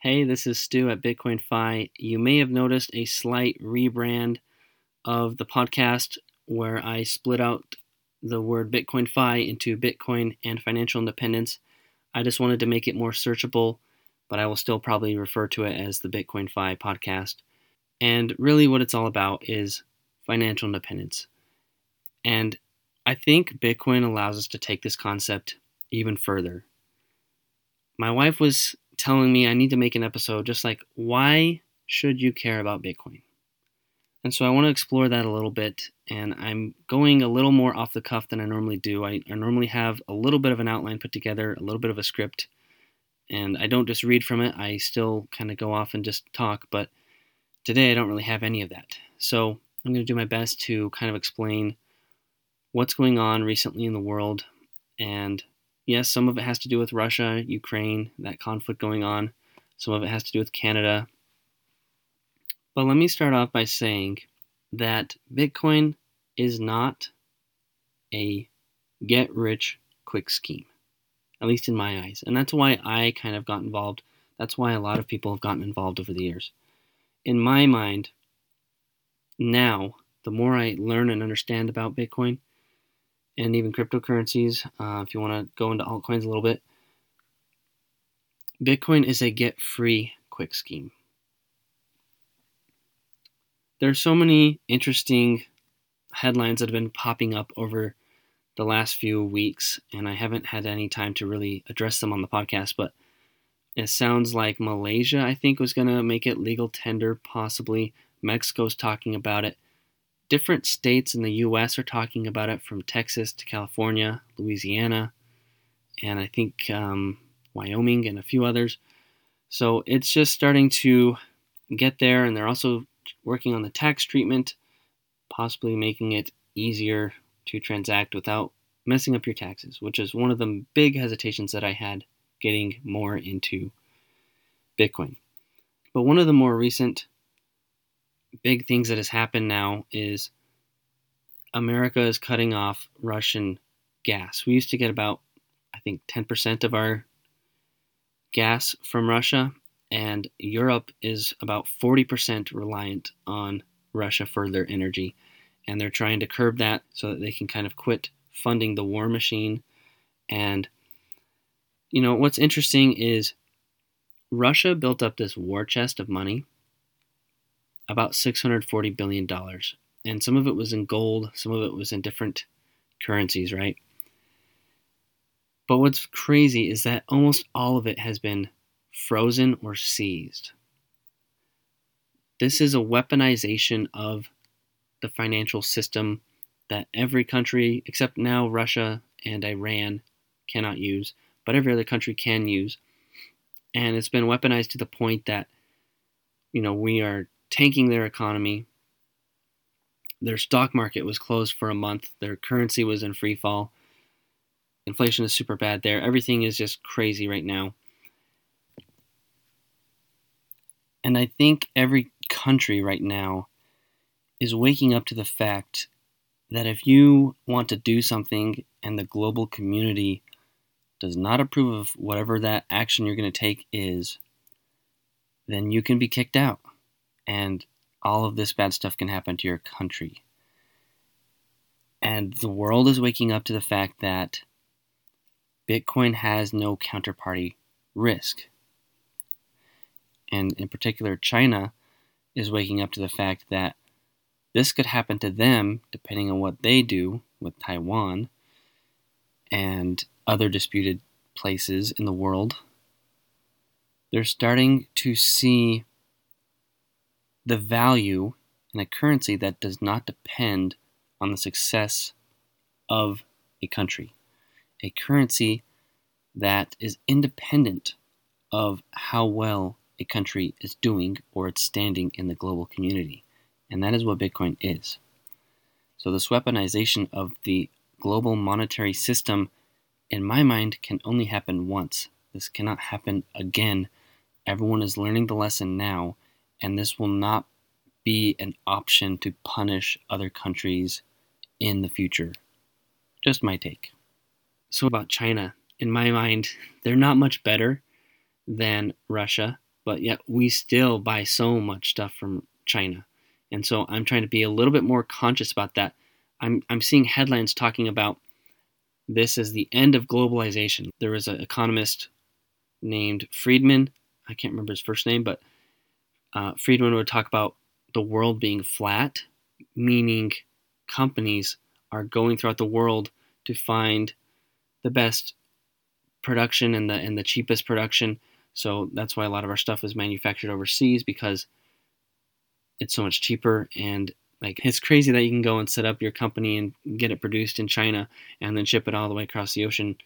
Hey, this is Stu at Bitcoin Fi. You may have noticed a slight rebrand of the podcast where I split out the word Bitcoin Fi into Bitcoin and financial independence. I just wanted to make it more searchable, but I will still probably refer to it as the Bitcoin Fi podcast. And really, what it's all about is financial independence. And I think Bitcoin allows us to take this concept even further. My wife was telling me I need to make an episode just like, why should you care about Bitcoin? And so I want to explore that a little bit, and I'm going a little more off the cuff than I normally do. I, I, normally have a little bit of an outline put together, a little bit of a script, and I don't just read from it, I still kind of go off and just talk, but today I don't really have any of that. So I'm going to do my best to kind of explain what's going on recently in the world and Yes, some of it has to do with Russia, Ukraine, that conflict going on. Some of it has to do with Canada. But let me start off by saying that Bitcoin is not a get rich quick scheme, at least in my eyes. And that's why I kind of got involved. That's why a lot of people have gotten involved over the years. In my mind, now, the more I learn and understand about Bitcoin, and even cryptocurrencies, uh, if you want to go into altcoins a little bit. Bitcoin is a get free quick scheme. There are so many interesting headlines that have been popping up over the last few weeks, and I haven't had any time to really address them on the podcast, but it sounds like Malaysia, I think, was going to make it legal tender, possibly. Mexico's talking about it different states in the U.S. are talking about it, from Texas to California, Louisiana, and I think um, Wyoming and a few others. So it's just starting to get there, and they're also working on the tax treatment, possibly making it easier to transact without messing up your taxes, which is one of the big hesitations that I had getting more into Bitcoin. But one of the more recent big things that has happened now is America is cutting off Russian gas. We used to get about, I think, 10% of our gas from Russia, and Europe is about 40% reliant on Russia for their energy. And they're trying to curb that so that they can kind of quit funding the war machine. And, you know, what's interesting is Russia built up this war chest of money about $640 billion. And some of it was in gold, some of it was in different currencies, right? But what's crazy is that almost all of it has been frozen or seized. This is a weaponization of the financial system that every country, except now Russia and Iran, cannot use, but every other country can use. And it's been weaponized to the point that, you know, we are tanking their economy. Their stock market was closed for a month. Their currency was in free fall. Inflation is super bad there. Everything is just crazy right now. And I think every country right now is waking up to the fact that if you want to do something and the global community does not approve of whatever that action you're going to take is, then you can be kicked out and all of this bad stuff can happen to your country. And the world is waking up to the fact that Bitcoin has no counterparty risk. And in particular, China is waking up to the fact that this could happen to them depending on what they do with Taiwan and other disputed places in the world. They're starting to see the value in a currency that does not depend on the success of a country. A currency that is independent of how well a country is doing or its standing in the global community. And that is what Bitcoin is. So, this weaponization of the global monetary system, in my mind, can only happen once. This cannot happen again. Everyone is learning the lesson now and this will not be an option to punish other countries in the future. Just my take. So, about China, in my mind, they're not much better than Russia, but yet we still buy so much stuff from China. And so I'm trying to be a little bit more conscious about that. I'm, I'm seeing headlines talking about this as the end of globalization. There was an economist named Friedman. I can't remember his first name, but uh, Friedman would talk about the world being flat, meaning companies are going throughout the world to find the best production and the and the cheapest production. So that's why a lot of our stuff is manufactured overseas because it's so much cheaper and like it's crazy that you can go and set up your company and get it produced in China and then ship it all the way across the ocean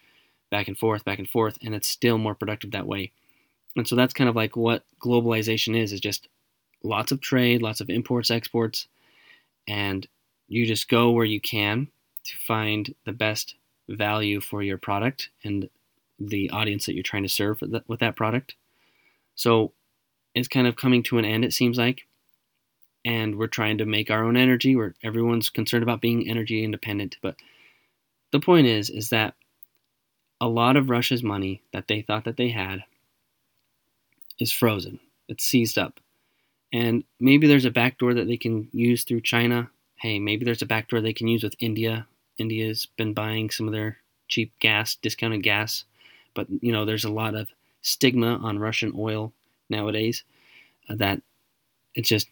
back and forth back and forth and it's still more productive that way. And so that's kind of like what globalization is is just lots of trade, lots of imports, exports and you just go where you can to find the best value for your product and the audience that you're trying to serve with that product. So it's kind of coming to an end, it seems like. And we're trying to make our own energy. Where everyone's concerned about being energy independent. But the point is, is that a lot of Russia's money that they thought that they had is frozen. It's seized up. And maybe there's a backdoor that they can use through China. Hey, maybe there's a backdoor they can use with India. India's been buying some of their cheap gas, discounted gas but you know, there's a lot of stigma on Russian oil nowadays uh, that it's just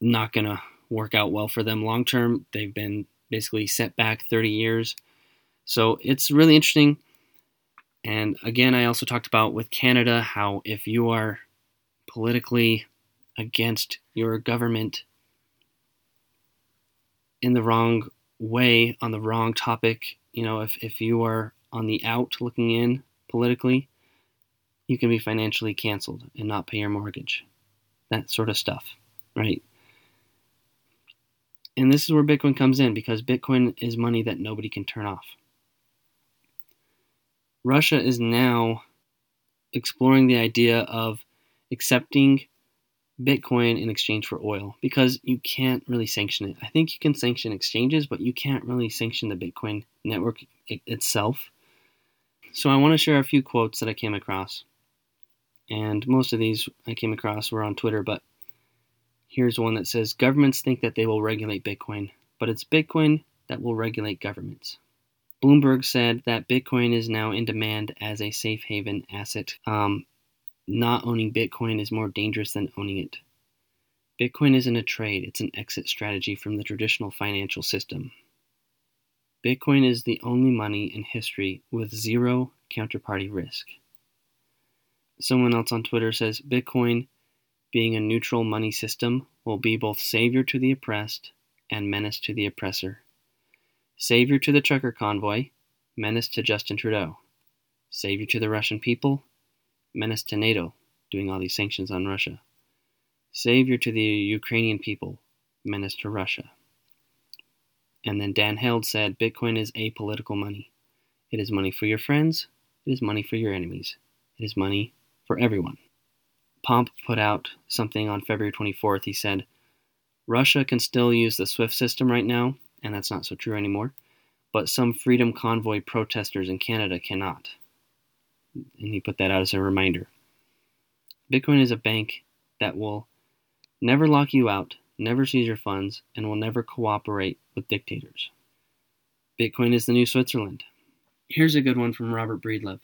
not going to work out well for them long term. They've been basically set back 30 years. So it's really interesting. And again, I also talked about with Canada how if you are politically against your government in the wrong way on the wrong topic, you know, if, if you are on the out looking in politically, you can be financially canceled and not pay your mortgage. That sort of stuff, right? And this is where Bitcoin comes in because Bitcoin is money that nobody can turn off. Russia is now exploring the idea of accepting Bitcoin in exchange for oil because you can't really sanction it. I think you can sanction exchanges, but you can't really sanction the Bitcoin network itself. So I want to share a few quotes that I came across. And most of these I came across were on Twitter, but here's one that says Governments think that they will regulate Bitcoin, but it's Bitcoin that will regulate governments. Bloomberg said that Bitcoin is now in demand as a safe haven asset. Um, not owning Bitcoin is more dangerous than owning it. Bitcoin isn't a trade, it's an exit strategy from the traditional financial system. Bitcoin is the only money in history with zero counterparty risk. Someone else on Twitter says Bitcoin, being a neutral money system, will be both savior to the oppressed and menace to the oppressor. Savior to the trucker convoy, menace to Justin Trudeau. Savior to the Russian people, menace to NATO, doing all these sanctions on Russia. Savior to the Ukrainian people, menace to Russia. And then Dan Held said Bitcoin is apolitical money. It is money for your friends, it is money for your enemies, it is money for everyone. Pomp put out something on February 24th. He said, Russia can still use the SWIFT system right now, and that's not so true anymore, but some Freedom Convoy protesters in Canada cannot. And he put that out as a reminder. Bitcoin is a bank that will never lock you out, never seize your funds, and will never cooperate with dictators. Bitcoin is the new Switzerland. Here's a good one from Robert Breedlove.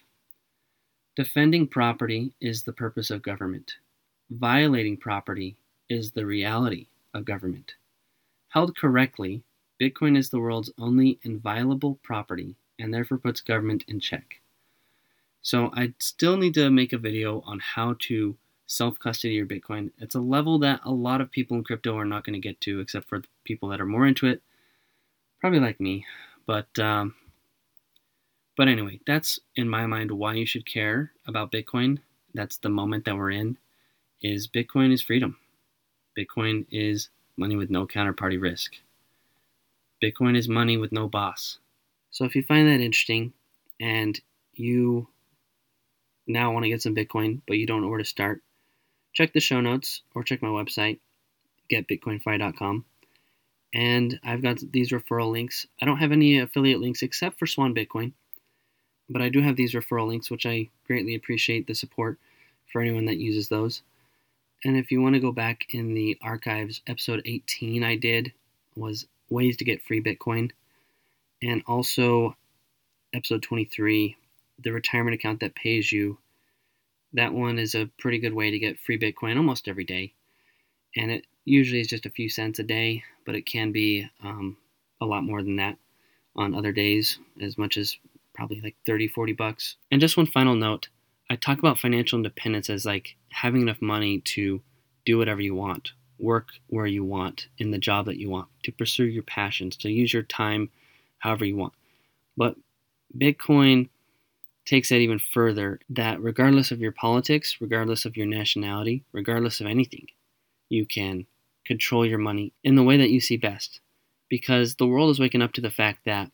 Defending property is the purpose of government. Violating property is the reality of government. Held correctly, Bitcoin is the world's only inviolable property and therefore puts government in check. So I still need to make a video on how to self custody your Bitcoin. It's a level that a lot of people in crypto are not going to get to, except for the people that are more into it, probably like me. But um, but anyway, that's in my mind why you should care about Bitcoin. That's the moment that we're in. Is Bitcoin is freedom. Bitcoin is money with no counterparty risk. Bitcoin is money with no boss. So if you find that interesting and you now want to get some Bitcoin, but you don't know where to start, check the show notes or check my website, getbitcoinfi.com. And I've got these referral links. I don't have any affiliate links except for Swan Bitcoin, but I do have these referral links, which I greatly appreciate the support for anyone that uses those. And if you want to go back in the archives, episode 18 I did was ways to get free Bitcoin. And also episode 23, the retirement account that pays you. That one is a pretty good way to get free Bitcoin almost every day. And it usually is just a few cents a day, but it can be um, a lot more than that on other days, as much as probably like 30, 40 bucks. And just one final note I talk about financial independence as like having enough money to do whatever you want, work where you want, in the job that you want, to pursue your passions, to use your time however you want. But Bitcoin takes that even further that regardless of your politics, regardless of your nationality, regardless of anything, you can control your money in the way that you see best. Because the world is waking up to the fact that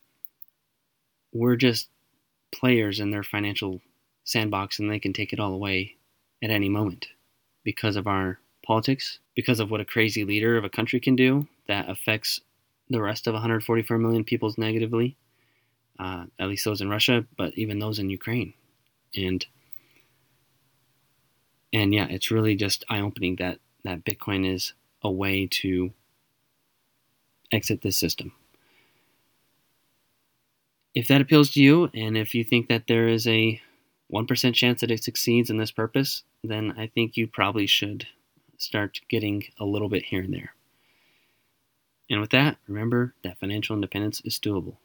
we're just players in their financial sandbox and they can take it all away at any moment because of our politics, because of what a crazy leader of a country can do that affects the rest of 144 million people negatively, uh, at least those in Russia, but even those in Ukraine. And and yeah, it's really just eye opening that that Bitcoin is a way to exit this system. If that appeals to you, and if you think that there is a 1% chance that it succeeds in this purpose, then I think you probably should start getting a little bit here and there. And with that, remember that financial independence is doable.